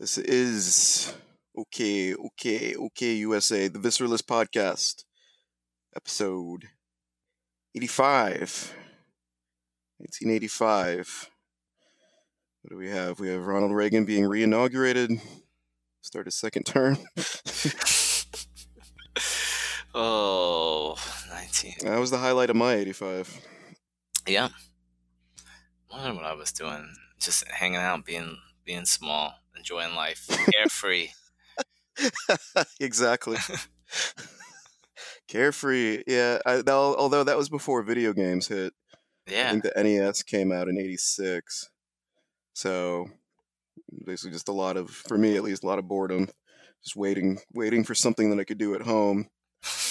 This is okay, okay, okay, USA, the Visceralist Podcast, episode 85, 1985. What do we have? We have Ronald Reagan being reinaugurated, start his second term. oh, 19. That was the highlight of my 85. Yeah. I wonder what I was doing. Just hanging out, being being small, enjoying life, carefree. exactly. Carefree, yeah. I, al- although that was before video games hit. Yeah. I think the NES came out in '86, so basically just a lot of, for me at least, a lot of boredom. Just waiting, waiting for something that I could do at home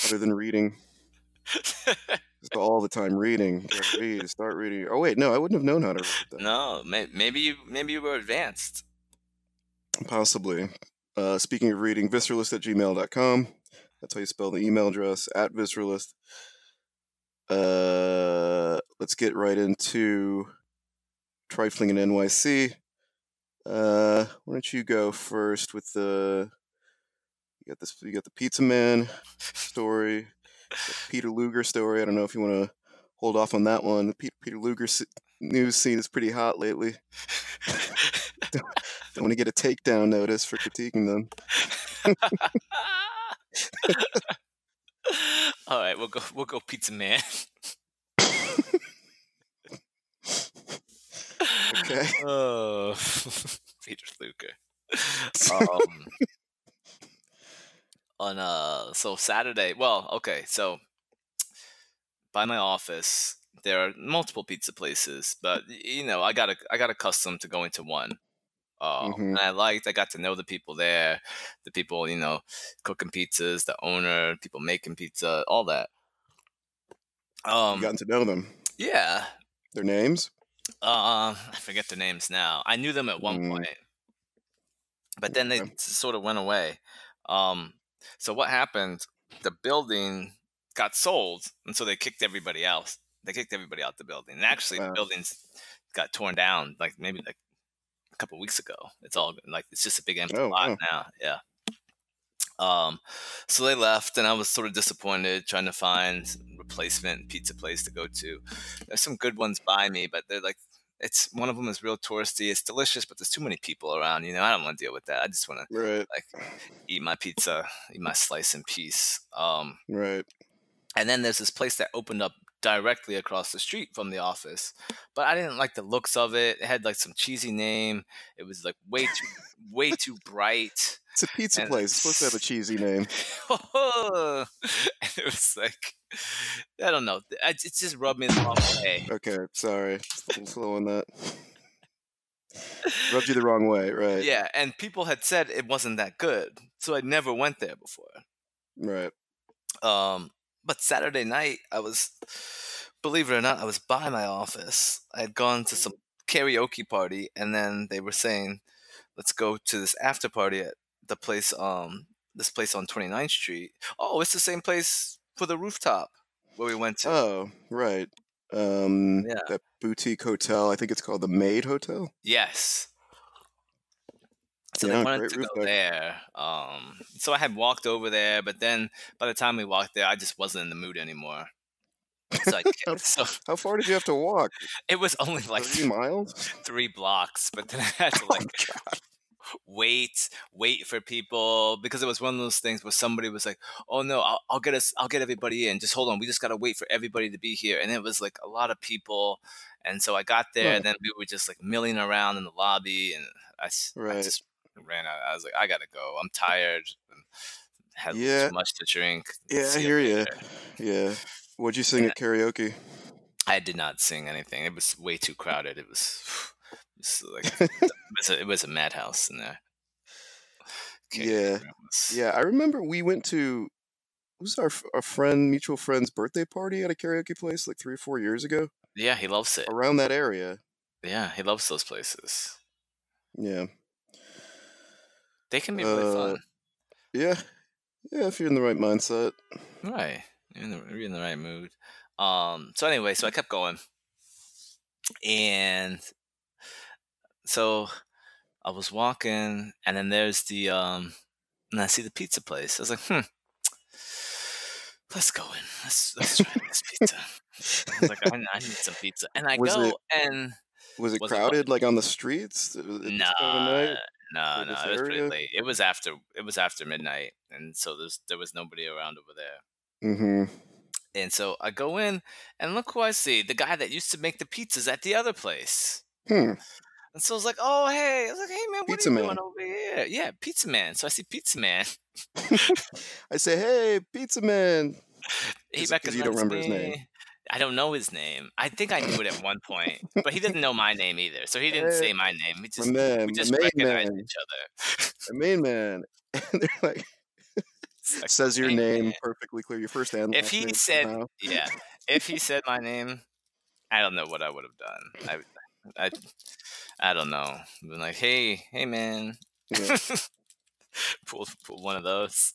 other than reading. Just all the time reading. Read, start reading. Oh wait, no, I wouldn't have known how to read that. no, may, maybe you maybe you were advanced. Possibly. Uh, speaking of reading, visceralist at gmail.com. That's how you spell the email address at visceralist. Uh, let's get right into trifling in NYC. Uh, why don't you go first with the you got this you got the pizza man story, Peter Luger story. I don't know if you want to hold off on that one. The Peter, Peter Luger news scene is pretty hot lately. Don't want to get a takedown notice for critiquing them. All right, we'll go. We'll go, pizza man. Okay. Oh, Peter Luger. Um, on uh, so Saturday. Well, okay, so by my office there are multiple pizza places, but you know I got a, I got accustomed to going to one. Um, Mhm. and I liked. I got to know the people there, the people you know cooking pizzas, the owner, people making pizza, all that. you Um, gotten to know them. yeah, Their names? uh, I forget their names now. I knew them at one Mm. point, but then they Okay. sort of went away. Um, so what happened? The building got sold, and so they kicked everybody out. They kicked everybody out the building. And actually, Wow. the buildings got torn down, like maybe like couple weeks ago. It's all like it's just a big empty Oh, lot wow. now. Yeah. Um, so they left, and I was sort of disappointed trying to find replacement pizza place to go to. There's some good ones by me, but they're like, it's one of them is real touristy. It's delicious, but there's too many people around. You know, I don't want to deal with that. I just want to Right. eat my pizza, eat my slice in peace. Um, Right. and then there's this place that opened up directly across the street from the office, but I didn't like the looks of it. It had like some cheesy name. It was like way too, way too bright. It's a pizza And- place. It's supposed to have a cheesy name. and it was like I don't know. It just rubbed me the wrong way. Okay, sorry. I'm slow on that. Rubbed you the wrong way, right? Yeah, and people had said it wasn't that good, so I never went there before. Right. Um, but Saturday night, I was, believe it or not, I was by my office. I had gone to some karaoke party, and then they were saying, "Let's go to this after party at the place, um, this place on 29th Street." Oh, it's the same place for the rooftop where we went to. Oh, right. Um, Yeah. that boutique hotel. I think it's called the MADE Hotel. Yes. So Yeah, they wanted to go rooftop. there. Um, so I had walked over there, but then by the time we walked there, I just wasn't in the mood anymore. So, I, How- so How far did you have to walk? it was only like Three miles? three blocks, but then I had to Oh, like wait, wait for people because it was one of those things where somebody was like, "Oh no, I'll, I'll get us, I'll get everybody in. Just hold on, we just gotta wait for everybody to be here." And it was like a lot of people, and so I got there, and then we were just like milling around in the lobby, and I, s- I Right. just ran out. I was like, "I gotta go. I'm tired." and Had Yeah. too much to drink. Yeah, I hear you. Yeah. What'd you sing at karaoke? I did not sing anything. It was way too crowded. It was, it was like it was a, it was a madhouse in there. Yeah. was- Yeah, I remember we went to who's our our friend mutual friend's birthday party at a karaoke place like three or four years ago yeah. He loves it. around that area. Yeah, he loves those places. Yeah, They can be really Uh, fun. yeah, yeah. If you're in the right mindset, Right. You're in the, you're in the right mood. Um. So anyway, so I kept going, and so I was walking, and then there's the um, and I see the pizza place. I was like, hmm, let's go in. Let's let's try this pizza. I was like, I, I need some pizza, and I Was go it- and Was it Was it crowded, like on the streets? no? No, no, it was pretty late. It was after it was after midnight, and so there's there was nobody around over there. Mm-hmm. And so I go in, and look who I see. The guy that used to make the pizzas at the other place. Hmm. And so I was like, oh, hey. I was like, hey, man, what Pizza are you Man. doing over here? Yeah, Pizza Man. So I see Pizza Man. I say, hey, pizza man. He 'cause you don't remember his name. I don't know his name. I think I knew it at one point, but he didn't know my name either. So he didn't eh, say my name. We just man, we just recognized man, each other. my main man. And they're like, like, says your name man." perfectly clear, your first and If he name said, somehow. yeah, if he said my name, I don't know what I would have done. I, I, I don't know. Been like, hey, hey, man, Yeah. pull, pull one of those.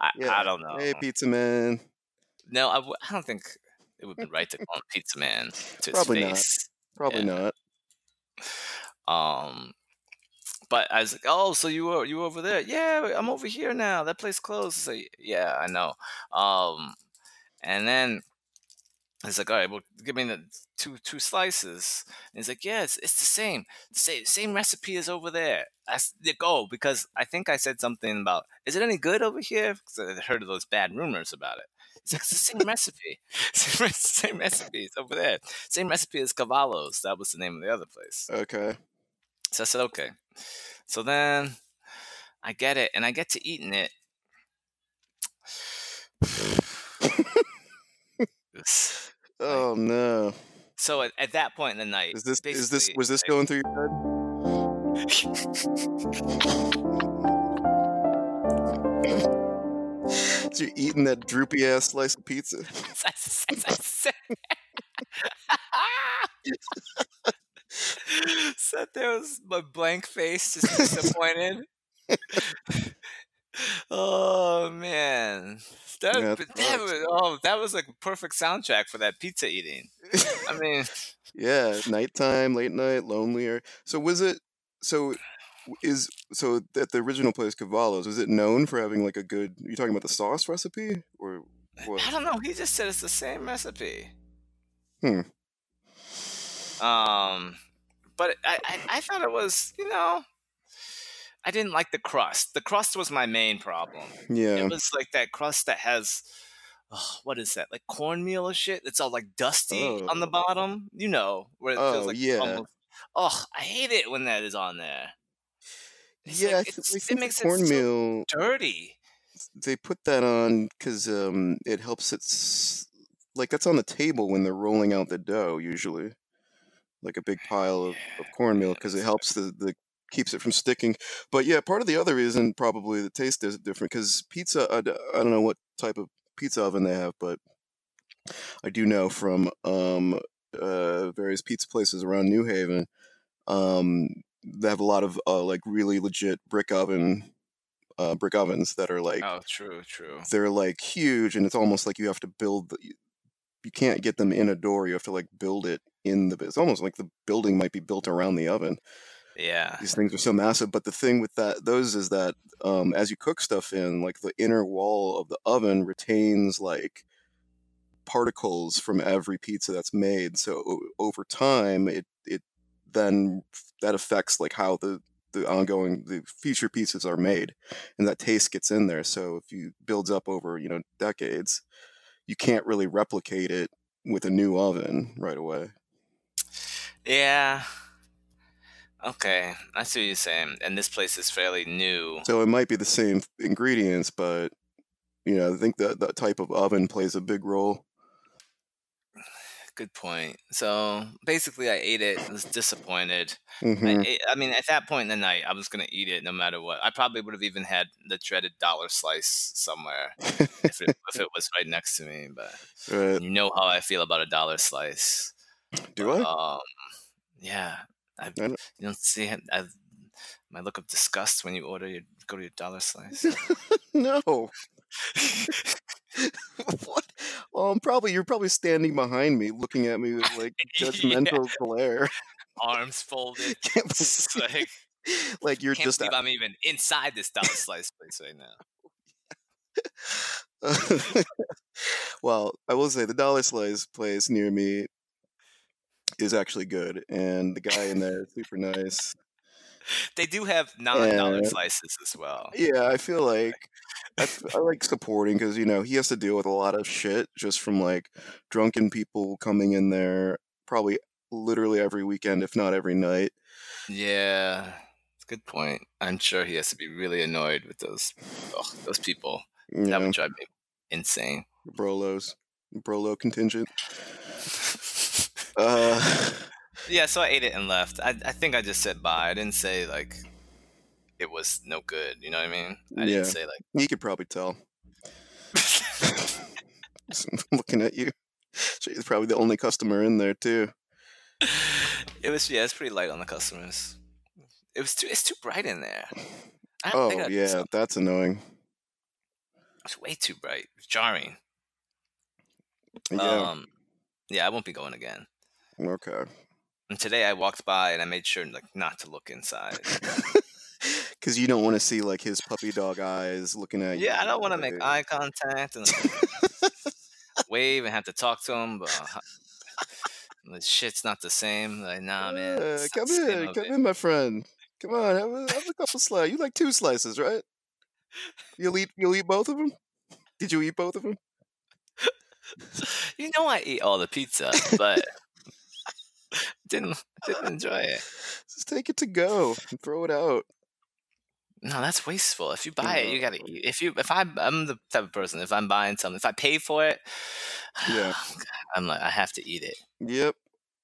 I, Yeah. I don't know. Hey, pizza man. No, I, I don't think it would be right to call him Pizza Man to his Probably not. face. Probably Yeah. not. Um, but I was like, "Oh, so you were you were over there? Yeah, I'm over here now. That place closed." So yeah, I know. Um, and then he's like, "All right, well, give me the two two slices." And he's like, "Yeah, it's, it's the same, same same recipe as over there." I like, oh, because I think I said something about, "Is it any good over here?" Because I heard of those bad rumors about it. It's like it's the same recipe, same, re- same recipe. It's over there. Same recipe as Cavallo's. That was the name of the other place. Okay. So I said, okay. So then I get it and I get to eating it. Oh no. so at, at that point in the night, Is this is this was this like- going through your head? So you're eating that droopy ass slice of pizza. Sat there with my blank face, just disappointed. oh man, that, yeah, that that was oh that was like a perfect soundtrack for that pizza eating. I mean, yeah, nighttime, late night, lonelier. So was it? So is so at the original place, Cavallo's, was it known for having like a good? You talking about the sauce recipe or what? I don't know. He just said it's the same recipe. Hmm. Um, but I, I, I thought it was, you know, I didn't like the crust. The crust was my main problem. Yeah. It was like that crust that has, oh, what is that? Like cornmeal or shit? It's all like dusty on the Oh. bottom. You know, where it feels Oh, like yeah. almost. Oh, I hate it when that is on there. It's yeah, like, it's, it makes it so cornmeal. dirty. they put that on because um, it helps it s- like that's on the table when they're rolling out the dough usually like a big pile of, of cornmeal because it helps the, the keeps it from sticking but yeah part of the other reason probably the taste is different because pizza I, I don't know what type of pizza oven they have but i do know from um, uh, various pizza places around new haven um, they have a lot of uh, like really legit brick oven uh, brick ovens that are like Oh, true, true. they're like huge and it's almost like you have to build the, you can't get them in a door you have to like build it in the it's almost like the building might be built around the oven Yeah. these things are so massive but the thing with that those is that um, as you cook stuff in like the inner wall of the oven retains like particles from every pizza that's made so over time it it then that affects like how the the ongoing the future pieces are made and that taste gets in there so if you builds up over you know decades you can't really replicate it with a new oven right away Yeah. Okay, I see what you're saying. And this place is fairly new. so it might be the same ingredients but you know i think that that type of oven plays a big role Good point. So basically, I ate it. I was disappointed. I, hmm ate, I mean, at that point in the night, I was gonna eat it no matter what. I probably would have even had the dreaded dollar slice somewhere if it, if it was right next to me. But right. you know how I feel about a dollar slice. do i Um, yeah, I, I don't- you don't see it. I, my look of disgust when you order your go to your dollar slice. no what well i'm probably you're probably standing behind me looking at me with like Yeah. judgmental glare Arms folded. Like like you're Can't just believe I'm even inside this dollar slice place right now. well, I will say the dollar slice place near me is actually good, and the guy in there is super nice. They do have non-dollar And slices as well. yeah, I feel like I, I like supporting because you know he has to deal with a lot of shit just from like drunken people coming in there probably literally every weekend, if not every night. Yeah, it's a good point. I'm sure he has to be really annoyed with those ugh, those people. You That would drive me insane. Brolos, Brolo contingent. Uh, yeah, so I ate it and left. I, I think I just said bye. I didn't say like it was no good. You know what I mean? I Yeah. didn't say like. you could probably tell. Looking at you. She's probably the only customer in there too. it was yeah, it's pretty light on the customers. It was too it's too bright in there. I Oh think yeah, that's annoying. It's way too bright. It's jarring. Yeah. Um, yeah, I won't be going again. okay. And today I walked by and I made sure like not to look inside. Because you don't want to see like his puppy dog eyes looking at you. yeah, I don't want to make eye contact and wave and have to talk to him, but uh, the shit's not the same. Like, nah, man. "Uh, come in, come in, my friend. Come on, have a, have a couple slices. You like two slices, right? You'll eat. You'll eat both of them. Did you eat both of them? You know, I eat all the pizza, but didn't didn't enjoy it. Just take it to go and throw it out. No, that's wasteful. If you buy it, you gotta eat. If you, if I, I'm the type of person. If I'm buying something, if I pay for it, Yeah. I'm like, I have to eat it. Yep.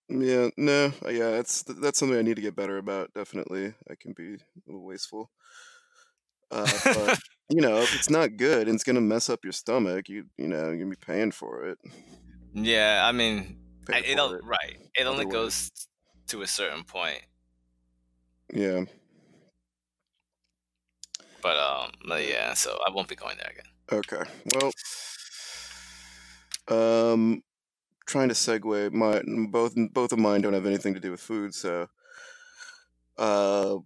Yeah. No. uh, Yeah. That's that's something I need to get better about. Definitely, I can be a little wasteful. Uh, but you know, if it's not good and it's gonna mess up your stomach, you you know, you're gonna be paying for it. yeah, I mean, I, it'll it. right. It only goes to a certain point, Yeah. But um, but yeah. So I won't be going there again. Okay. Well, um, trying to segue. My both both of mine don't have anything to do with food, so uh,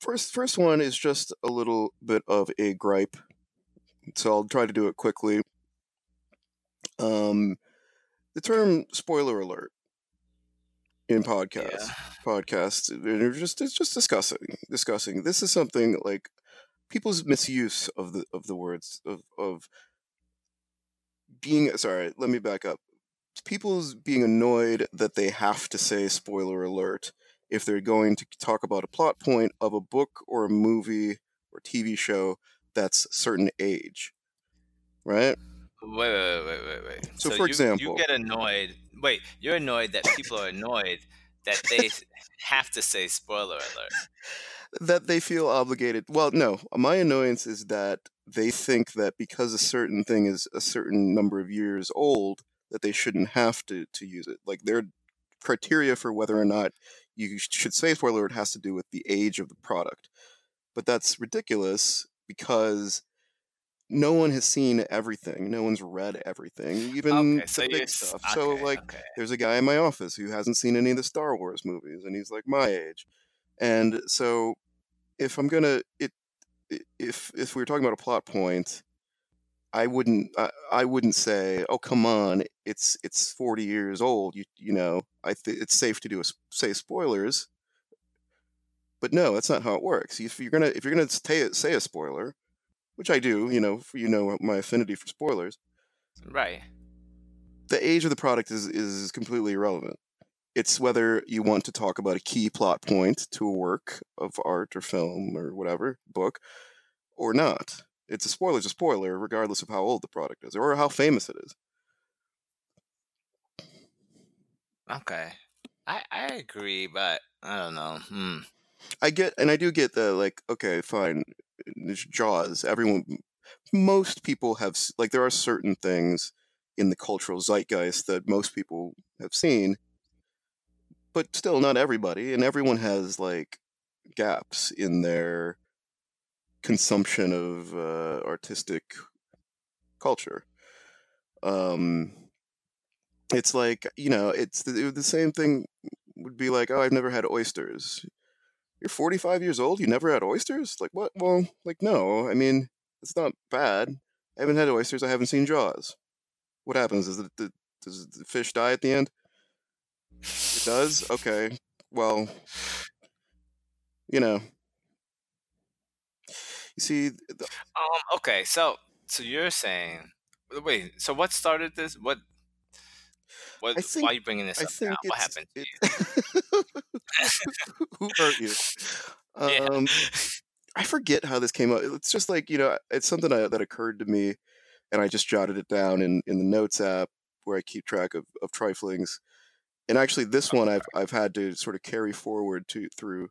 first first one is just a little bit of a gripe. So I'll try to do it quickly. Um, the term "spoiler alert" in podcasts, Yeah. podcasts, they're just it's just discussing discussing. This is something like people's misuse of the of the words of of being sorry let me back up people's being annoyed that they have to say spoiler alert if they're going to talk about a plot point of a book or a movie or tv show that's certain age right Wait, wait, wait, wait, wait, wait. So, for you, example- you get annoyed. Wait, you're annoyed that people are annoyed that they have to say spoiler alert. that they feel obligated. Well no my annoyance is that they think that because a certain thing is a certain number of years old that they shouldn't have to to use it. Like their criteria for whether or not you should say spoiler alert has to do with the age of the product. But that's ridiculous because no one has seen everything no one's read everything even Okay, so the big stuff so like okay. there's a guy in my office who hasn't seen any of the Star Wars movies, and he's like my age. And so, if I'm gonna it, if if we were talking about a plot point, I wouldn't I, I wouldn't say, oh come on, it's it's 40 years old. You you know, I th- it's safe to do a, say spoilers. But no, that's not how it works. If you're gonna if you're gonna say say a spoiler, which I do, you know, for, you know my affinity for spoilers Right. the age of the product is is completely irrelevant. It's whether you want to talk about a key plot point to a work of art or film or whatever book or not. It's a spoiler's a spoiler, regardless of how old the product is or how famous it is. Okay. I I agree, but I don't know. Hmm. I get, and I do get the like. Okay, fine. Jaws. Everyone, most people have like. There are certain things in the cultural zeitgeist that most people have seen, but still not everybody. And everyone has like gaps in their consumption of uh, artistic culture. Um, it's like you know, it's the, the same thing. Would be like, oh, I've never had oysters you're 45 years old. You never had oysters? Like what? Well, like no. I mean, it's not bad. I haven't had oysters. I haven't seen Jaws. What happens? Is Does the, does the fish die at the end? It does. Okay. Well, you know, you see, the, Um. Okay. So, so you're saying, wait. So what started this? What? What? I Why are you bringing this I up now? think What happened to it. Who hurt you? yeah. Um, I forget how this came up. It's just like you know, it's something I, that occurred to me, and I just jotted it down in in the notes app where I keep track of of triflings. And actually, this one I've I've had to sort of carry forward to through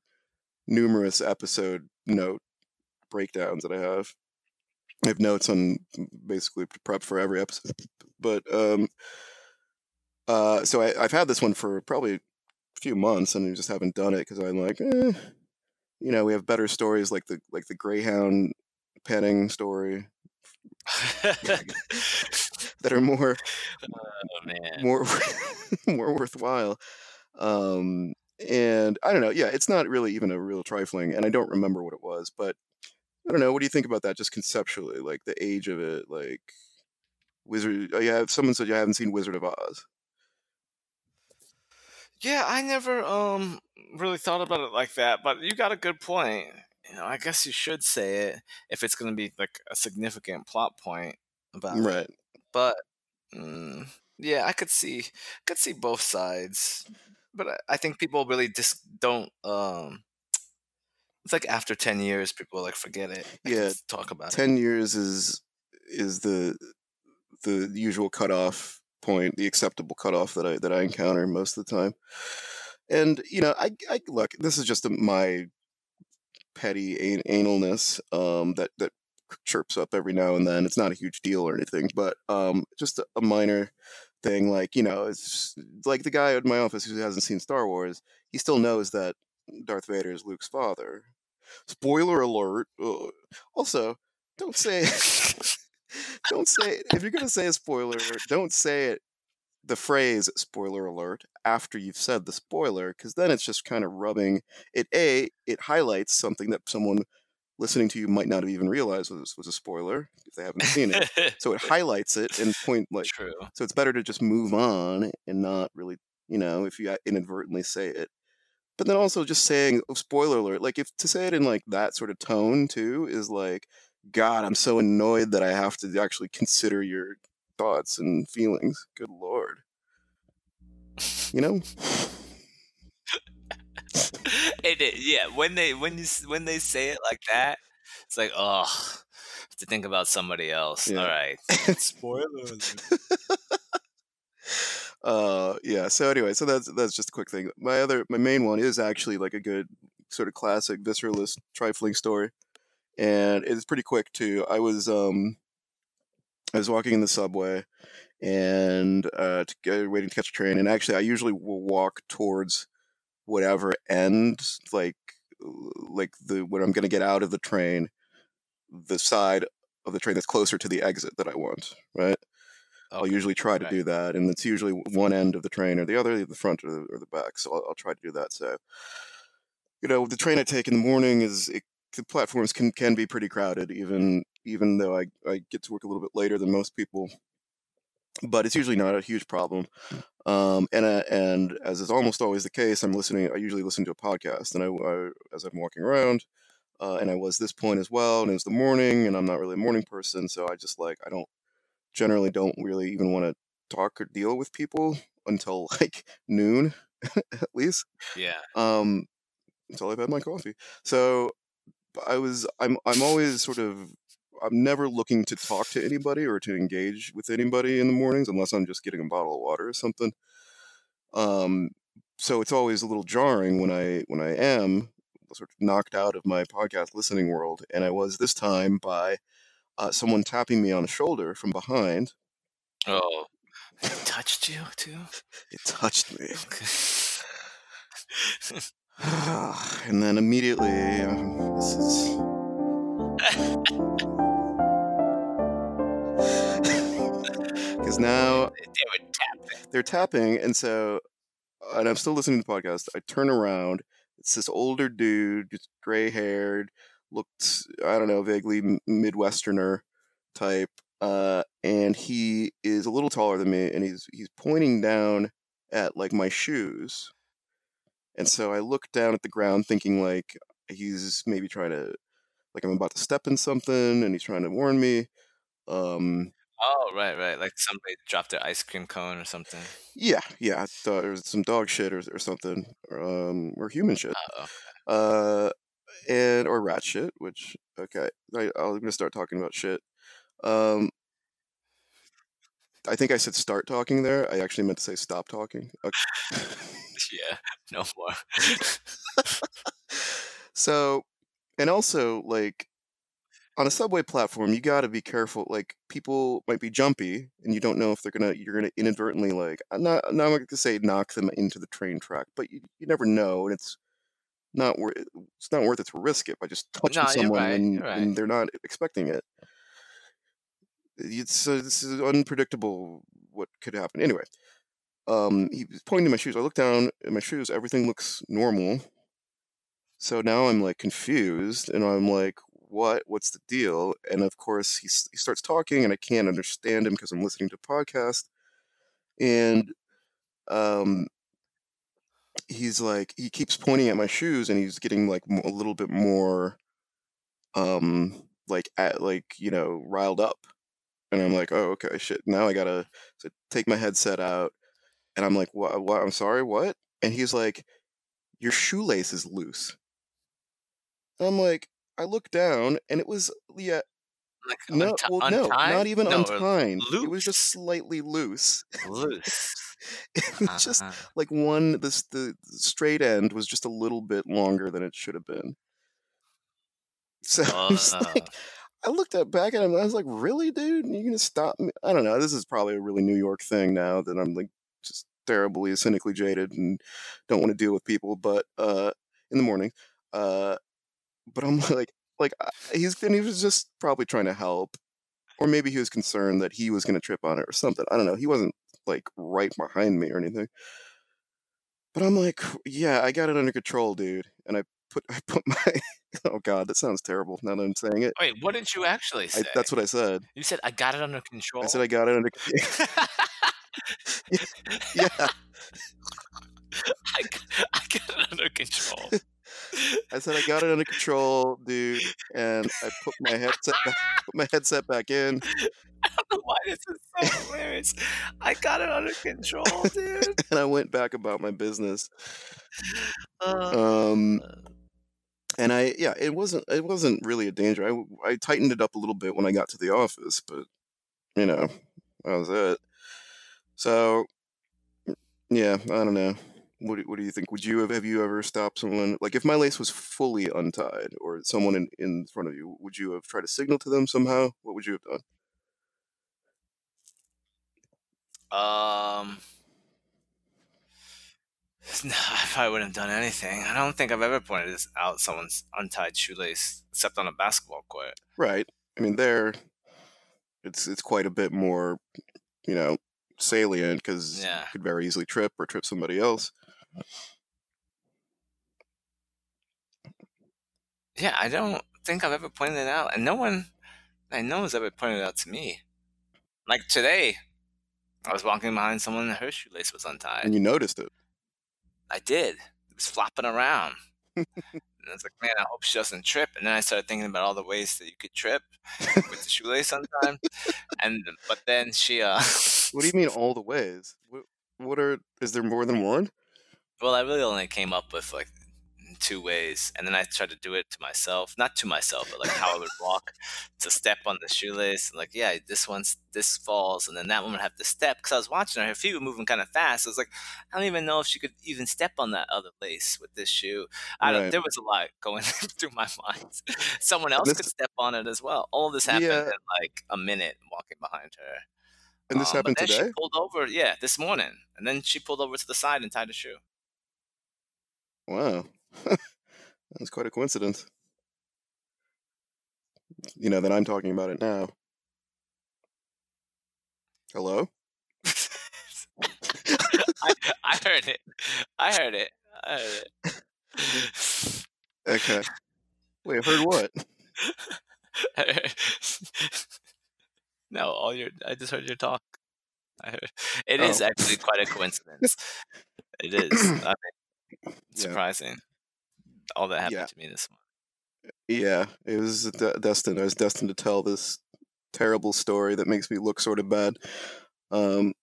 numerous episode note breakdowns that I have. I have notes on basically to prep for every episode, but um, uh, so I, I've had this one for probably few months, and I just haven't done it because I'm like, eh, you know, we have better stories like the like the Greyhound petting story that are more oh man. more more worthwhile. Um, and I don't know. Yeah, it's not really even a real trifling, and I don't remember what it was, but I don't know. What do you think about that, just conceptually, like the age of it, like Wizard? Oh, yeah, someone said you haven't seen Wizard of Oz. Yeah, I never um really thought about it like that, but you got a good point. You know, I guess you should say it if it's going to be like a significant plot point about it. Right. But mm, yeah, I could see could see both sides. But I, I think people really just don't um it's like after 10 years people like forget it. Yeah, talk about it. ten years is is the the usual cutoff point, the acceptable cutoff that I that I encounter most of the time. And you know, I, I look. This is just a, my petty an- analness um, that that chirps up every now and then. It's not a huge deal or anything, but um, just a, a minor thing. Like you know, it's like the guy at my office who hasn't seen Star Wars. He still knows that Darth Vader is Luke's father. Spoiler alert. Ugh. Also, don't say don't say it. if you're gonna say a spoiler don't say it the phrase spoiler alert after you've said the spoiler because then it's just kind of rubbing it a it highlights something that someone listening to you might not have even realized was, was a spoiler if they haven't seen it so it highlights it and point like True. so it's better to just move on and not really you know if you inadvertently say it but then also just saying oh, spoiler alert like if to say it in like that sort of tone too is like god i'm so annoyed that i have to actually consider your thoughts and feelings good lord you know it, it- yeah, when they when you when they say it like that, it's like, oh, to think about somebody else. Yeah. All right. Spoilers. uh yeah so anyway so that's that's just a quick thing my other my main one is actually like a good sort of classic visceralist trifling story and it's pretty quick too i was um i was walking in the subway and uh to go, waiting to catch a train and actually i usually will walk towards whatever end like like the when i'm going to get out of the train the side of the train that's closer to the exit that i want right I'll usually try to right. do that, and it's usually one end of the train or the other, the front or the, or the back. So I'll, I'll try to do that. So, you know, the train I take in the morning is it, the platforms can can be pretty crowded, even even though I I get to work a little bit later than most people. But it's usually not a huge problem. Um, and uh, and as is almost always the case, I'm listening. I usually listen to a podcast, and I, I as I'm walking around. Uh, and I was this point as well, and it was the morning, and I'm not really a morning person, so I just like I don't generally don't really even want to talk or deal with people until like noon at least Yeah. um until i've had my coffee so i was i'm i'm always sort of i'm never looking to talk to anybody or to engage with anybody in the mornings unless i'm just getting a bottle of water or something um so it's always a little jarring when i when i am sort of knocked out of my podcast listening world and i was this time by uh, someone tapping me on the shoulder from behind Oh, it touched you too. it touched me Okay. and then immediately this is because now they were tapping. they're tapping and so and i'm still listening to the podcast i turn around it's this older dude, just gray haired, looked I don't know, vaguely midwesterner type. Uh, and he is a little taller than me, and he's he's pointing down at like my shoes. And so I look down at the ground, thinking like he's maybe trying to, like I'm about to step in something, and he's trying to warn me. Um, Oh, right, right. Like somebody dropped their ice cream cone or something. yeah, yeah, I thought it was some dog shit or, or something, or, um, or human shit. Oh, Uh, and or rat shit, which okay, I, I'm gonna start talking about shit. Um, I think I said start talking there. I actually meant to say stop talking. Okay. yeah. No more. so, and also like on a subway platform, you got to be careful. Like people might be jumpy, and you don't know if they're gonna you're gonna inadvertently like I'm not I'm not gonna say knock them into the train track, but you, you never know, and it's not worth it's not worth it to risk it by just touching No, someone right. You're right. when they're not expecting it. It's uh, this is unpredictable what could happen. Anyway, um, he was pointing to my shoes. I look down at my shoes. Everything looks normal. So now I'm like confused, and I'm like, "What? What's the deal?" And of course, he he starts talking, and I can't understand him because I'm listening to a podcast. And um, he's like, he keeps pointing at my shoes, and he's getting like a little bit more, um, like at like you know riled up. And I'm like, "Oh, okay, shit." Now I gotta so take my headset out, and I'm like, "What? What? I'm sorry, what?" And he's like, "Your shoelace is loose." I'm like, I look down and it was yeah, Like no, unti- well, no, untied? not even no, untied. It was just slightly loose. Loose. It was just Ah. like one this the straight end was just a little bit longer than it should have been. So was like, Uh, I looked at back at him and I was like, really, dude? You gonna stop me? I don't know. This is probably a really New York thing now that I'm like just terribly cynically jaded and don't want to deal with people. But uh, in the morning, uh, but I'm like, like he's and he was just probably trying to help, or maybe he was concerned that he was gonna trip on it or something. I don't know. He wasn't like right behind me or anything. But I'm like, yeah, I got it under control, dude. And I put I put my oh god, that sounds terrible now that I'm saying it. wait, what did you actually I, say? that's what I said. You said I got it under control. I said I got it under. yeah, I, I got it under control. I said I got it under control, dude. And I put my headset back, put my headset back in, I don't know why this is so hilarious. I got it under control, dude. and I went back about my business. Uh, Um, and I yeah, it wasn't it wasn't really a danger. I I tightened it up a little bit when I got to the office, but you know, that was it. So yeah, I don't know. What do, what do you think? Would you have have you ever stopped someone like if my lace was fully untied or someone in in front of you? Would you have tried to signal to them somehow? What would you have done? um, no, I probably wouldn't have done anything. I don't think I've ever pointed this out someone's untied shoelace, except on a basketball court. Right. I mean, there, it's it's quite a bit more, you know, salient because Yeah. you could very easily trip or trip somebody else. Yeah, I don't think I've ever pointed it out, and no one I know has ever pointed it out to me. Like today, I was walking behind someone and her shoelace was untied. And you noticed it. I did. It was flopping around. and I was like, man, I hope she doesn't trip. And then I started thinking about all the ways that you could trip with the shoelace untied. and but then she uh What do you mean all the ways? What, what are? Is there more than one? well, I really only came up with like two ways, and then I tried to do it to myself, not to myself, but like how I would walk to step on the shoelace. And Like, yeah, this one's this falls, and then that one would have to step because I was watching her. Her feet were moving kind of fast. I was like, I don't even know if she could even step on that other lace with this shoe. I don't. Right. There was a lot going through my mind. Someone else this- could step on it as well. All this happened Yeah. in like a minute walking behind her. And this Um, happened today. She pulled over, yeah, this morning, and then she pulled over to the side and tied a shoe. Wow, that's quite a coincidence. You know that I'm talking about it now. Hello. I, I heard it. I heard it. I heard it. Okay. Wait, I heard what? no, all your I just heard your talk. I heard, it is Oh. actually quite a coincidence. It is. I mean, surprising. All that happened Yeah. to me this month. Yeah, it was de- destined. I was destined to tell this terrible story that makes me look sort of bad. Um,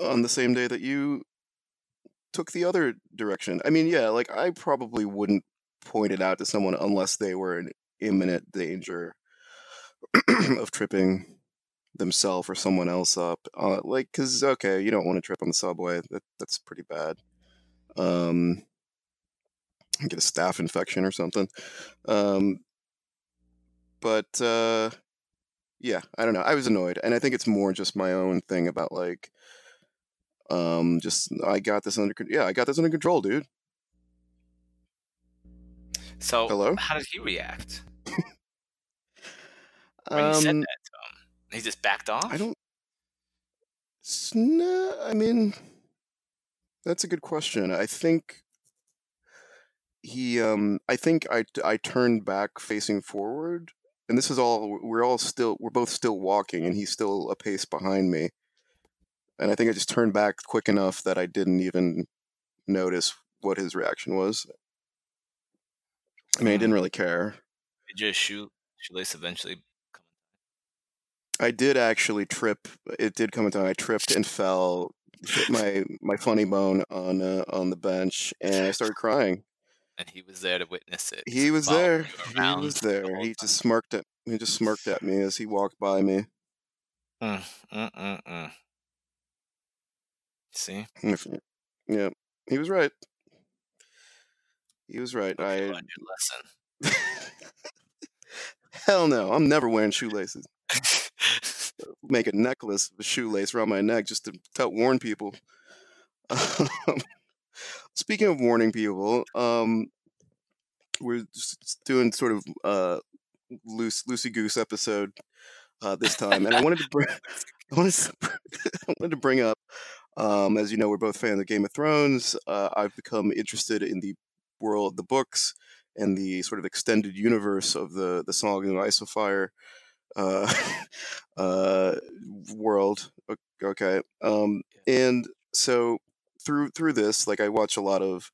on the same day that you took the other direction. I mean, yeah, like I probably wouldn't point it out to someone unless they were in imminent danger of tripping themselves or someone else up. Uh, like, cause okay, you don't want to trip on the subway. That that's pretty bad. Um, get a staph infection or something. Um, but uh, yeah, I don't know. I was annoyed, and I think it's more just my own thing about like, um, just I got this under. Yeah, I got this under control, dude. So, Hello? how did he react when you said Um, that to him? He just backed off. I don't. No, I mean, that's a good question. I think he. Um, I think I I turned back facing forward, and this is all. We're all still. We're both still walking, and he's still a pace behind me. And I think I just turned back quick enough that I didn't even notice what his reaction was. I mean, I Mm. didn't really care. Did your shoe shoelace eventually? I did actually trip. It did come time. I tripped and fell, hit my my funny bone on uh, on the bench, and I started crying. And he was there to witness it. He was there. He was there. whole He time. just smirked at he just smirked at me as he walked by me. Mm, mm, mm, mm. See, Yeah, he was right. He was right. you I lesson. hell no. I'm never wearing shoelaces. Make a necklace of a shoelace around my neck just to tell warn people. Speaking of warning people, um, we're just doing sort of uh loose loosey goose episode uh, this time, and I wanted to bring I wanted to, I wanted to bring up, um, as you know, we're both fans of Game of Thrones. Uh, I've become interested in the world, of the books, and the sort of extended universe of the the Song of Ice and Fire uh, uh, world. Okay, um, and so through through this, like I watch a lot of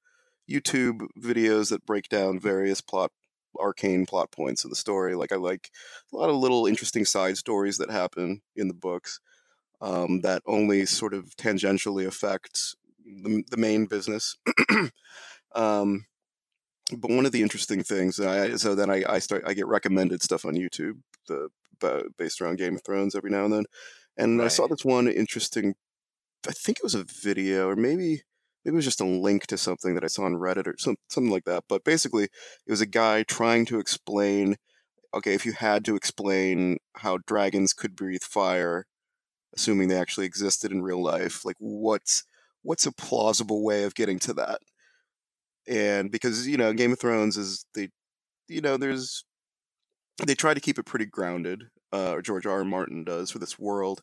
YouTube videos that break down various plot arcane plot points of the story. Like I like a lot of little interesting side stories that happen in the books um, that only sort of tangentially affect the, the main business. um, but one of the interesting things, I, so then I, I start I get recommended stuff on YouTube, the ba- based around Game of Thrones every now and then, and I saw this one interesting. I think it was a video, or maybe maybe it was just a link to something that I saw on Reddit or some, something like that. But basically, it was a guy trying to explain. Okay, if you had to explain how dragons could breathe fire, assuming they actually existed in real life, like what's what's a plausible way of getting to that? And because you know, Game of Thrones is they, you know, there's they try to keep it pretty grounded, uh, or George R. R. Martin does for this world,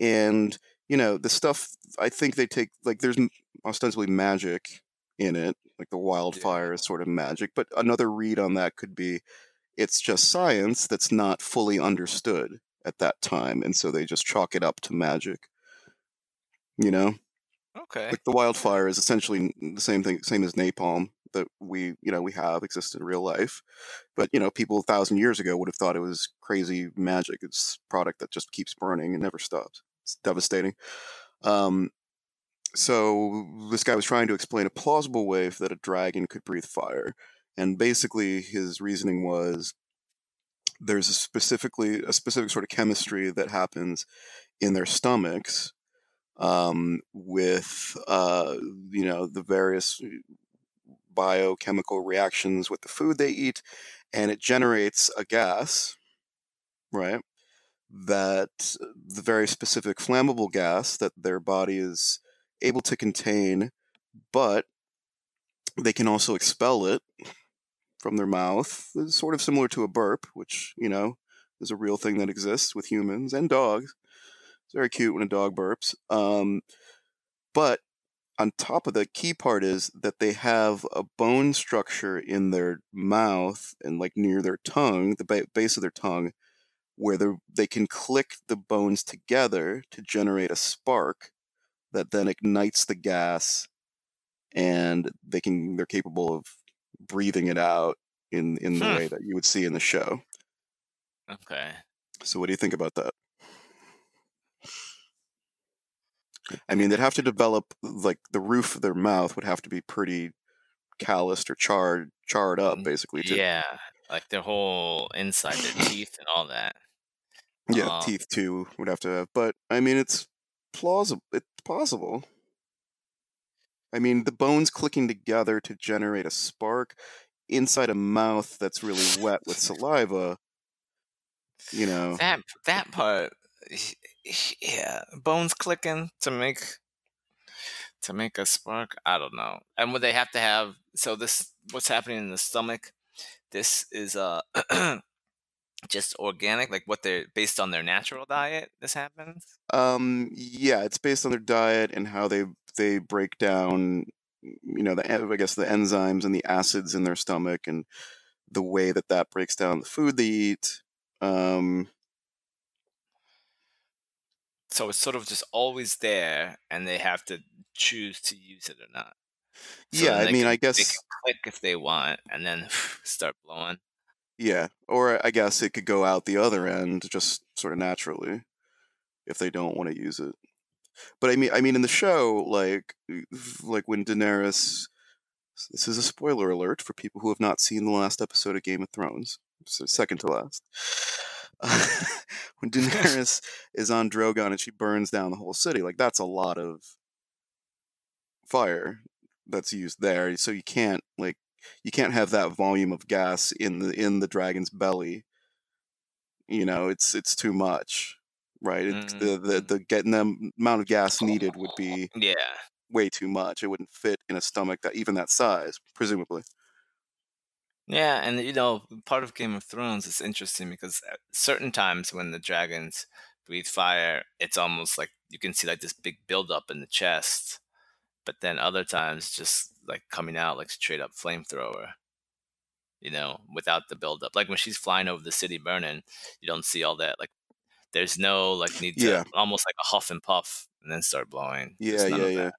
and you know, the stuff I think they take like there's ostensibly magic in it, like the wildfire is sort of magic, but another read on that could be it's just science that's not fully understood at that time, and so they just chalk it up to magic. You know, Okay. like the wildfire is essentially the same thing, same as napalm that we, you know, we have existed in real life. But you know, people a thousand years ago would have thought it was crazy magic. It's product that just keeps burning and never stops. It's devastating. Um, so this guy was trying to explain a plausible way that a dragon could breathe fire, and basically his reasoning was there's a specifically a specific sort of chemistry that happens in their stomachs um, with uh, you know the various biochemical reactions with the food they eat, and it generates a gas, right? That the very specific flammable gas that their body is able to contain, but they can also expel it from their mouth. It's sort of similar to a burp, which you know is a real thing that exists with humans and dogs. It's very cute when a dog burps. Um, but on top of the key part is that they have a bone structure in their mouth and like near their tongue, the ba- base of their tongue, where they they can click the bones together to generate a spark that then ignites the gas, and they can they're capable of breathing it out in in the Hmm. way that you would see in the show. Okay. So what do you think about that? I mean, they'd have to develop like the roof of their mouth would have to be pretty calloused or charred, charred up, Mm, basically. To, Yeah, like their whole inside, their teeth and all that. Yeah, Um, teeth too would have to have. But I mean, it's plausible. It's possible. I mean, the bones clicking together to generate a spark inside a mouth that's really wet with saliva. You know, That that part, yeah, bones clicking to make to make a spark. I don't know. And would they have to have? So this, what's happening in the stomach? This is uh just organic, like what they're based on their natural diet. This happens. Um, yeah, it's based on their diet and how they they break down, you know, the I guess the enzymes and the acids in their stomach and the way that that breaks down the food they eat. Um, So it's sort of just always there, and they have to choose to use it or not. So yeah, I mean, can, I they can guess click if they want, and then start blowing. Yeah, or I guess it could go out the other end just sort of naturally if they don't want to use it. But I mean, I mean, in the show, like, like when Daenerys, this is a spoiler alert for people who have not seen the last episode of Game of Thrones, so second to last. when Daenerys is on Drogon and she burns down the whole city, like that's a lot of fire that's used there. So you can't like you can't have that volume of gas in the in the dragon's belly. You know, it's it's too much, right? It's the the Mm, the getting the amount of gas needed would be yeah. way too much. It wouldn't fit in a stomach that even that size, presumably. Yeah, and you know, part of Game of Thrones is interesting because at certain times when the dragons breathe fire, it's almost like you can see like this big buildup in the chest, but then other times just like coming out like straight up flamethrower, you know, without the buildup. Like when she's flying over the city burning, you don't see all that. Like there's no like need to Yeah, almost like a huff and puff and then start blowing. yeah, yeah, yeah.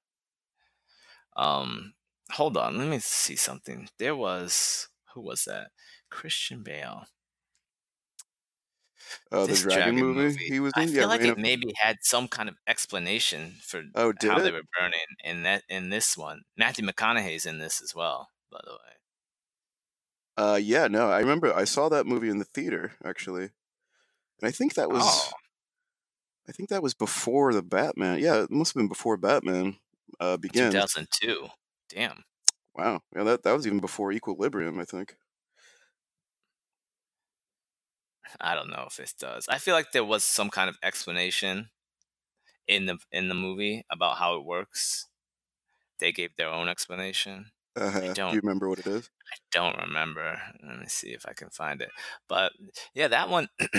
that. Um, hold on, let me see something. There was who was that? Christian Bale. Uh, the dragon dragon movie movie, he was I in, yeah, feel like Reign it maybe had some kind of explanation for Oh, how they were burning in that in this one. Matthew McConaughey's in this as well, by the way. Uh, yeah, no, I remember I saw that movie in the theater actually, and I think that Oh, was I think that was before the Batman. Yeah, it must have been before Batman uh, begins. 2002. Damn. Wow, yeah, that that was even before Equilibrium, I think. I don't know if it does. I feel like there was some kind of explanation in the in the movie about how it works. They gave their own explanation. Uh, I do you remember what it is? I don't remember. Let me see if I can find it. But yeah, that one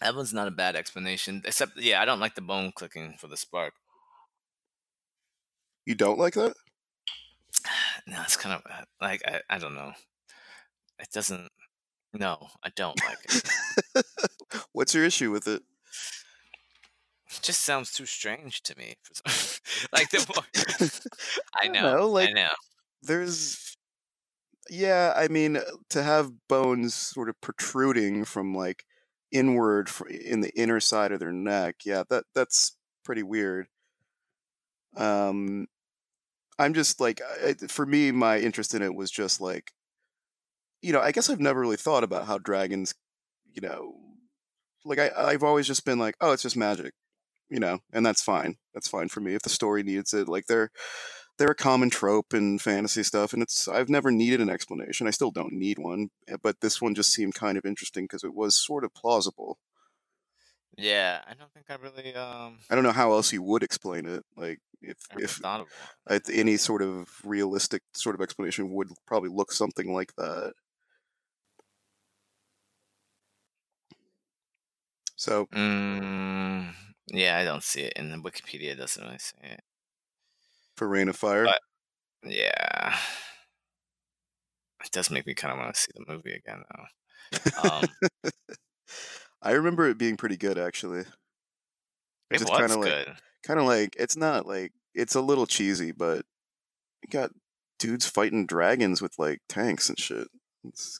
that one's not a bad explanation. Except yeah, I don't like the bone clicking for the spark. You don't like that? No, it's kind of uh, like I, I don't know. It doesn't no, I don't like it. What's your issue with it? It just sounds too strange to me. like the more I I don't know, know, I know. there's yeah, I mean uh, to have bones sort of protruding from like inward in the inner side of their neck. Yeah, that that's pretty weird. Um I'm just like I, I- for me my interest in it was just like you know, I guess I've never really thought about how dragons, you know, like I I've always just been like, oh, it's just magic, you know, and that's fine. That's fine for me if the story needs it. Like they're they're a common trope in fantasy stuff, and it's I've never needed an explanation. I still don't need one, eh, but this one just seemed kind of interesting because it was sort of plausible. Yeah, I don't think I really um I don't know how else you would explain it. Like if if any sort of realistic sort of explanation would probably look something like that. So Mm, yeah, I don't see it the Wikipedia. Doesn't really say it. for Reign of Fire. But- Yeah. It does make me kind of want to see the movie again, though. Um, I remember it being pretty good actually. it just was kinda like- good. Kind of like it's not like it's a little cheesy, but you got dudes fighting dragons with like tanks and shit. It's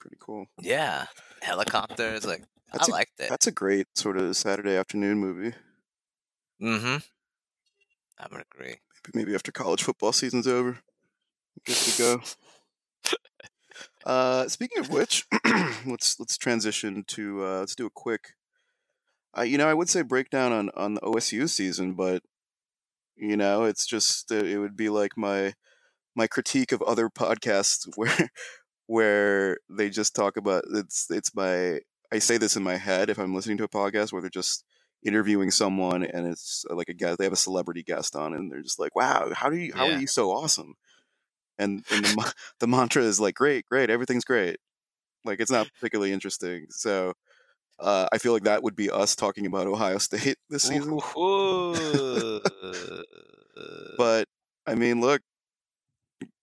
pretty cool. Yeah. Helicopters. Like, That's I a- liked it. That's a great sort of Saturday afternoon movie. Mm-hmm. I would agree. Maybe maybe after college football season's over, good to go. Uh, speaking of which, let's let's transition to uh, let's do a quick. Uh, you know, I would say breakdown on on the OSU season, but you know, it's just it would be like my my critique of other podcasts where where they just talk about it's it's my I say this in my head if I'm listening to a podcast where they're just interviewing someone and it's uh, like a guest they have a celebrity guest on and they're just like wow how do you how Yeah. are you so awesome and and the, the mantra is like great great everything's great like it's not particularly interesting so uh, I feel like that would be us talking about Ohio State this season but I mean, look,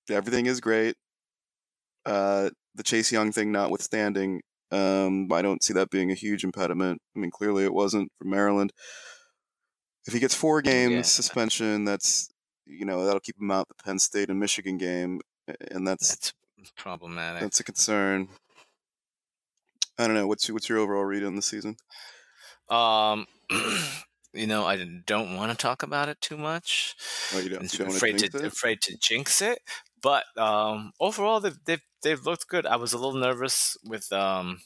everything is great. Uh, the Chase Young thing notwithstanding, um, I don't see that being a huge impediment. I mean, clearly it wasn't for Maryland. If he gets four games Yeah. suspension, that's you know that'll keep him out the Penn State and Michigan game, and that's That's problematic. that's a concern. I don't know. What's what's your overall read on the season? Um, you know, I don't want to talk about it too much. Oh, you don't. I'm You don't afraid to to afraid to jinx it. But um, overall, they've, they've they've looked good. I was a little nervous with um,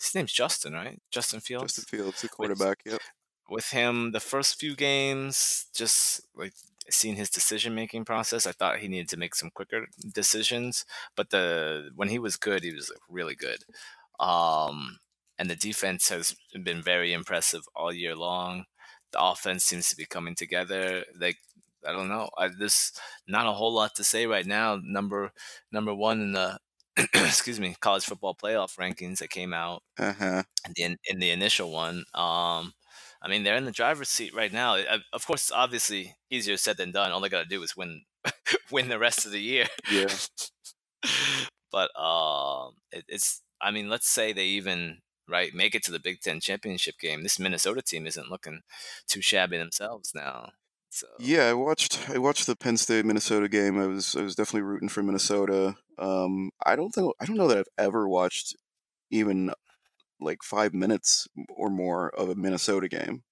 his name's Justin, right? Justin Fields. Justin Fields, the quarterback. Yep. with him the first few games just like seeing his decision making process i thought he needed to make some quicker decisions but the when he was good he was like really good um and the defense has been very impressive all year long the offense seems to be coming together like i don't know I, there's not a whole lot to say right now number number one in the excuse me college football playoff rankings that came out Uh huh. in the, in the initial one. Um, I mean, they're in the driver's seat right now. Uh, Of course, it's obviously easier said than done. All they got to do is win, win the rest of the year. Yeah. but um, it, it's. I mean, let's say they even right make it to the Big Ten championship game. This Minnesota team isn't looking too shabby themselves now. So Yeah, I watched I watched the Penn State Minnesota game. I was I was definitely rooting for Minnesota. Um, I don't think I don't know that I've ever watched even like five minutes or more of a Minnesota game,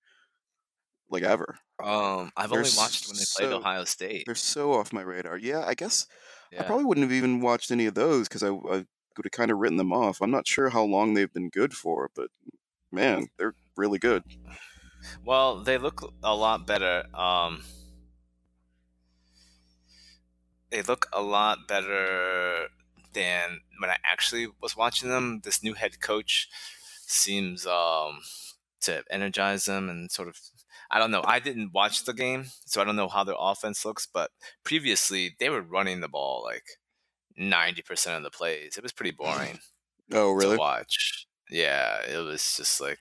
like ever. um, I've They're only watched when they played so- Ohio State. They're so off my radar. Yeah, I guess I probably wouldn't have even watched any of those because I, I would have kind of written them off. I'm not sure how long they've been good for, but man, they're really good. Well, they look a lot better. Um, they look a lot better than when I actually was watching them. This new head coach seems um, to energize them and sort of. I don't know. I didn't watch the game, so I don't know how their offense looks. But previously, they were running the ball like ninety percent of the plays. It was pretty boring Oh, really? to watch. Yeah, it was just like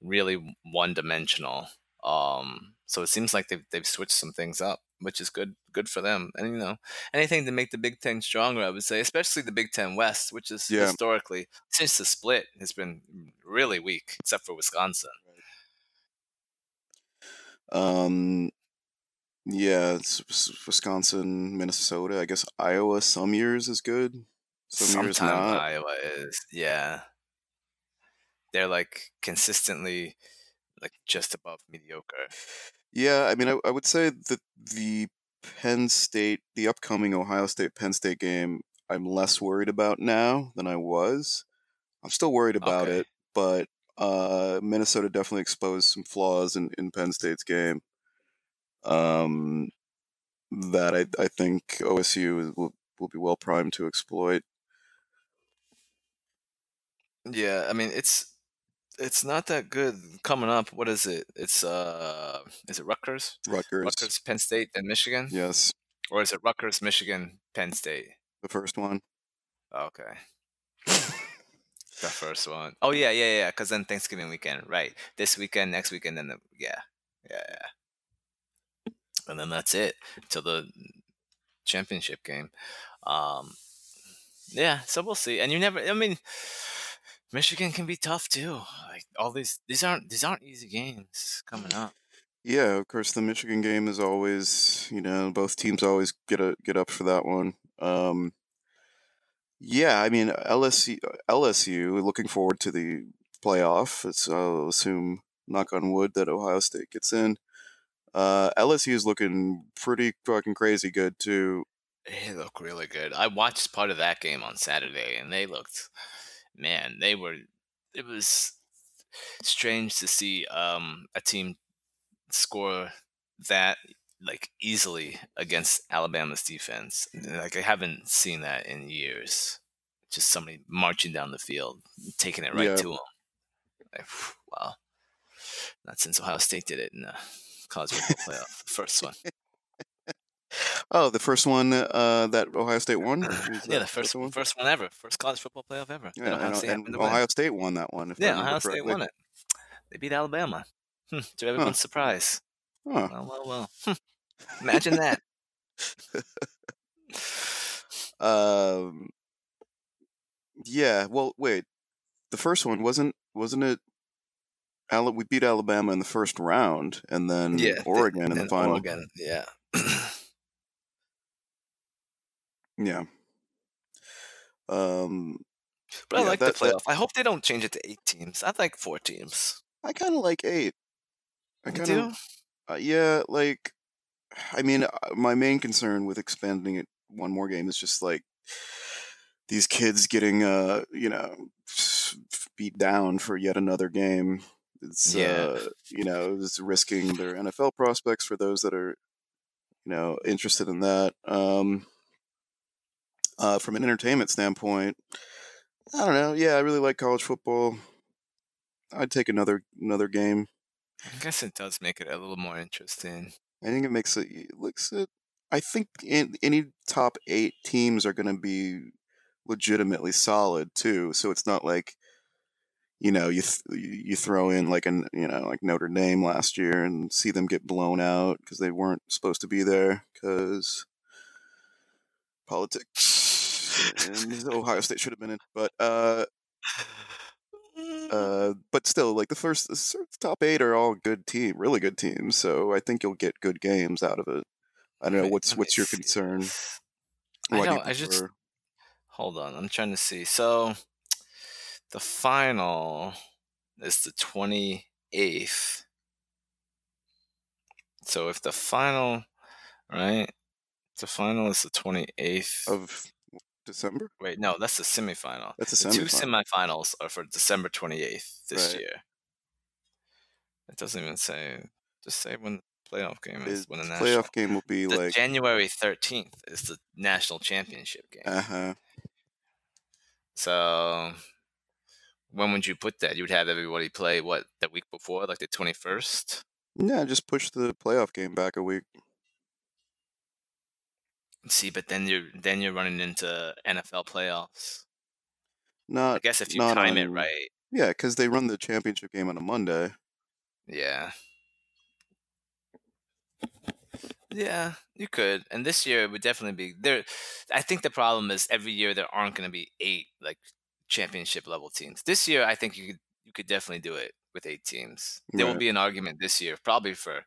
really one dimensional. Um, so it seems like they've they've switched some things up, which is good good for them. And you know, anything to make the Big Ten stronger, I would say, especially the Big Ten West, which is Yeah. historically since the split has been really weak, except for Wisconsin. Um, yeah, it's, Wisconsin, Minnesota. I guess Iowa some years is good, some years Sometimes not. Iowa is, yeah. They're like consistently like just above mediocre. Yeah, I mean, I, I would say that the Penn State, the upcoming Ohio State Penn State game, I'm less worried about now than I was. I'm still worried about Okay. it, but uh, Minnesota definitely exposed some flaws in, in Penn State's game. Um, that I I think OSU will will be well primed to exploit. Yeah, I mean it's it's not that good coming up. What is it? It's uh is it Rutgers? Rutgers, Rutgers, Penn State, and Michigan? yes, Or is it Rutgers, Michigan, Penn State? the first one. Okay. The first one. Oh yeah, yeah, yeah. Because then Thanksgiving weekend, right? This weekend, next weekend, then the yeah, yeah, yeah. and then that's it till the championship game. Um, yeah, so we'll see. And you never, I mean, Michigan can be tough too. Like all these, these aren't these aren't easy games coming up. Yeah, of course, the Michigan game is always, you know, both teams always get a get up for that one. Um, yeah, I mean LSU, LSU looking forward to the playoff. It's I'll assume knock on wood that Ohio State gets in. Uh, LSU is looking pretty fucking crazy good too. They look really good. I watched part of that game on Saturday, and they looked, man, they were. It was strange to see um, a team score that like easily against Alabama's defense. Like I haven't seen that in years. Just somebody marching down the field, taking it right Yeah. to them. Like, wow, not since Ohio State did it in the college football playoff, the first one. Oh, the first one uh, that Ohio State won. Yeah, the first one. first one ever, first college football playoff ever. Yeah, and Ohio and, State and happened to win. Ohio State won that one. If Yeah, Ohio State correctly. won it. They beat Alabama. Hmm, to everyone's surprise. Huh. Well, well, well. Hmm. Imagine that. Um, yeah. Well, wait. The first one wasn't wasn't it? We beat Alabama in the first round, and then Yeah, Oregon in the final. Oregon, yeah. Yeah. Um, but I Yeah, like that- the that- playoff. I hope they don't change it to eight teams. I'd like four teams. I kind of like eight. I You kind do? of, uh, yeah, like, I mean, uh, my main concern with expanding it one more game is just like these kids getting, uh, you know, beat down for yet another game. It's, Yeah. uh, you know, it's risking their NFL prospects for those that are, you know, interested in that. Um, uh, from an entertainment standpoint, I don't know. Yeah, I really like college football. I'd take another another game. I guess it does make it a little more interesting. I think it makes it it looks it. I think in, any top eight teams are going to be legitimately solid too. So it's not like you know you th- you throw in like an you know like Notre Dame last year and see them get blown out because they weren't supposed to be there because politics and Ohio State should have been in. But uh, uh, but still, like the first the top eight are all good team, really good teams. So I think you'll get good games out of it. I don't know what's what's your concern. I Why you don't. I just hold on. I'm trying to see. So the final is the 28th. So if the final, right? The final is the 28th. of December. Wait, no, that's the semifinal. That's a The two semifinals are for December 28th this Right. year. It doesn't even say. Just say when the playoff game is. When the national. playoff game will be The like January 13th is the national championship game. uh huh. So when would you put that? You would have everybody play what the week before, like the 21st. Yeah, just push the playoff game back a week. See, but then you're then you're running into NFL playoffs. Not, I guess if you time it on- right, yeah, because they run the championship game on a Monday. yeah. Yeah, you could. And this year it would definitely be there. I think the problem is every year there aren't going to be eight like championship level teams. This year, I think you could you could definitely do it with eight teams. There will be an argument this year, probably for.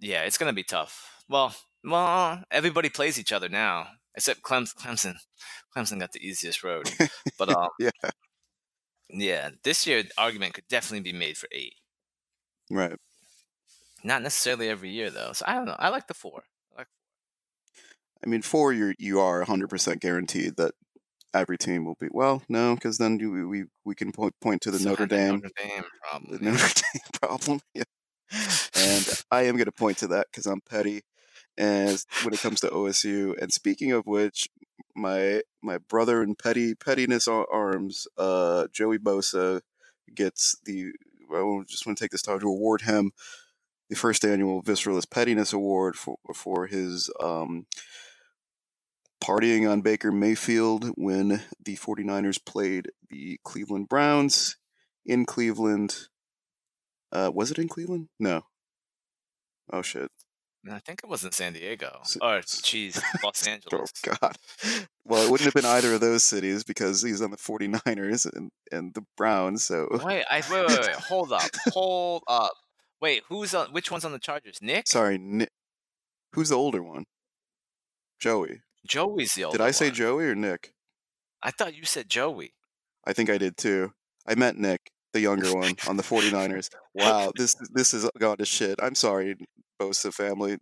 Yeah, it's going to be tough. Well, well, everybody plays each other now, except Clemson. Clemson, Clemson got the easiest road, but um, Yeah, yeah, this year the argument could definitely be made for eight. right. Not necessarily every year though. So I don't know. I like the four. I like I mean, four you you are 100 percent guaranteed that every team will be. Well, no, because then you, we we can point point to the So Notre Dame Notre Dame the problem. Notre Dame problem. Yeah. and I am going to point to that because I'm petty. And when it comes to OSU, and speaking of which, my my brother in petty pettiness ar- arms, uh, Joey Bosa, gets the. I just want to take this time to award him the first annual Visceralist Pettiness Award for for his um, partying on Baker Mayfield when the 49ers played the Cleveland Browns in Cleveland. Uh, was it in Cleveland? No. Oh shit. I think it was in San Diego. S- Or, s- geez, Los oh, Angeles. Oh God. Well, it wouldn't have been either of those cities because he's on the 49ers and, and the Browns. So Wait, I wait, wait, wait. Hold up. Hold up. Wait, who's on which one's on the Chargers? Nick? sorry, Nick. Who's the older one? Joey. Joey's the older Did I say one. Joey or Nick? I thought you said Joey. I think I did too. I meant Nick, the younger one on the 49ers. Wow, this this has gone to shit. I'm sorry, Bosa family.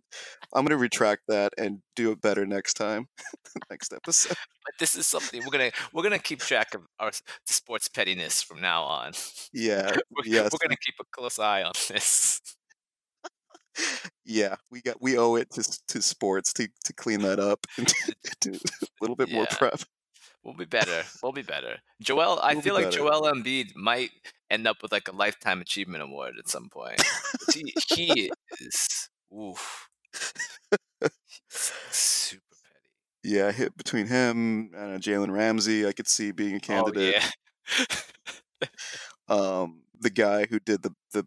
I'm gonna retract that and do it better next time. next episode. But this is something we're gonna we're gonna keep track of our sports pettiness from now on. Yeah, We're, yes, we're gonna keep a close eye on this. yeah. We got we owe it to to sports to to clean that up and to, do a little bit more prep. We'll be better. We'll be better. Joel, I We'll be feel like better. Joel Embiid might end up with like a lifetime achievement award at some point. he, he is oof, super petty. Yeah, hit between him and Jalen Ramsey, I could see being a candidate. Oh yeah. Um, the guy who did the the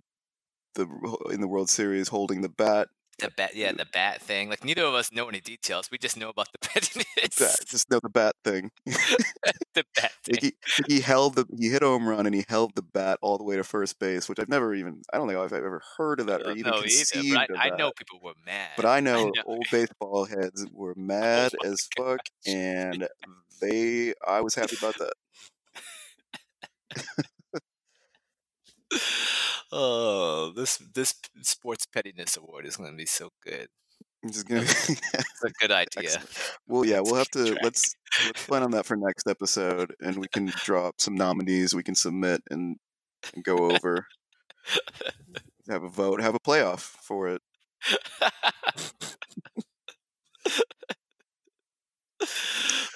the in the World Series holding the bat, the bat, yeah, the bat thing. Like neither of us know any details. We just know about the pettiness. bat just know the bat thing. the bat thing. he, he held the he hit a home run and he held the bat all the way to first base, which I've never even I don't think I've ever heard of that or even no, conceived either. But I, I know people were mad. But I know, know. old baseball heads were mad my as fuck, and they I was happy about that. Oh, this this sports pettiness award is going to be so good. Just gonna It's a good idea. Excellent. well, yeah, we'll have to let's let's plan on that for next episode, and we can drop some nominees we can submit and, and go over. have a vote, have a playoff for it.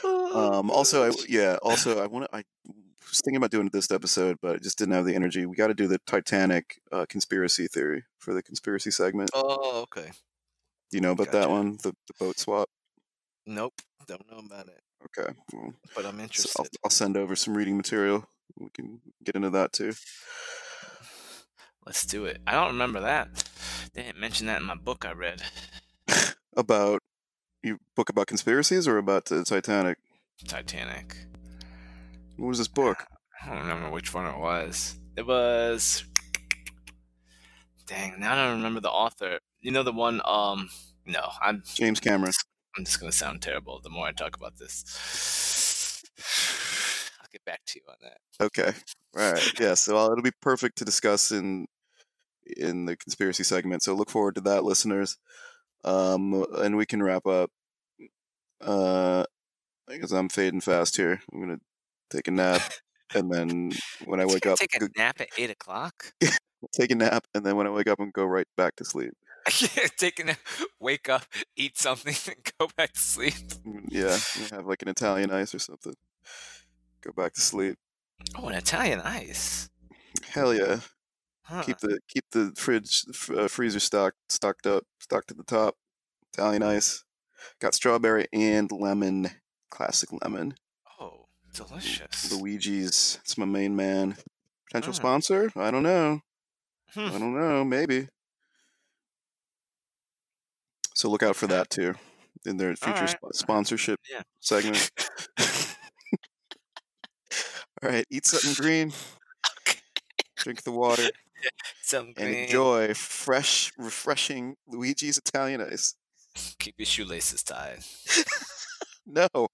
Um, also, I, yeah, also I want to. I was thinking about doing it this episode, but I just didn't have the energy. We got to do the Titanic uh, conspiracy theory for the conspiracy segment. oh, okay. You know about that one, the, the boat swap. Nope, don't know about it, Okay, well, but I'm so interested. I'll, I'll send over some reading material. We can get into that too. Let's do it. I don't remember that. They didn't mention that in my book I read. About your book about conspiracies or about the Titanic? Titanic. What was this book? I don't remember which one it was. It was. Dang, now I don't remember the author. You know the one. Um, no, I'm. James Cameron. I'm just gonna sound terrible the more I talk about this. I'll get back to you on that. Okay. All right. Yeah. So uh, it'll be perfect to discuss in in the conspiracy segment. So look forward to that, listeners. Um, and we can wrap up. Uh, because I'm fading fast here. I'm gonna take a nap, and then when I wake up, take a go- nap at eight o'clock. take a nap, and then when I wake up, and go right back to sleep. take a nap, wake up, eat something, and go back to sleep. Mm, Yeah, you have like an Italian ice or something. Go back to sleep. Oh, an Italian ice. Hell yeah. Huh. Keep the keep the fridge uh, freezer stocked stocked up stocked to the top. Italian ice. Got strawberry and lemon. Classic lemon. Delicious. Luigi's. It's my main man. Potential Mm. sponsor? I don't know. Hmm. I don't know. Maybe. So look out for that too in their future Alright. sp- sponsorship Yeah. segment. All right, eat something green. Drink the water Some and green. enjoy fresh, refreshing Luigi's Italian ice. Keep your shoelaces tied. No.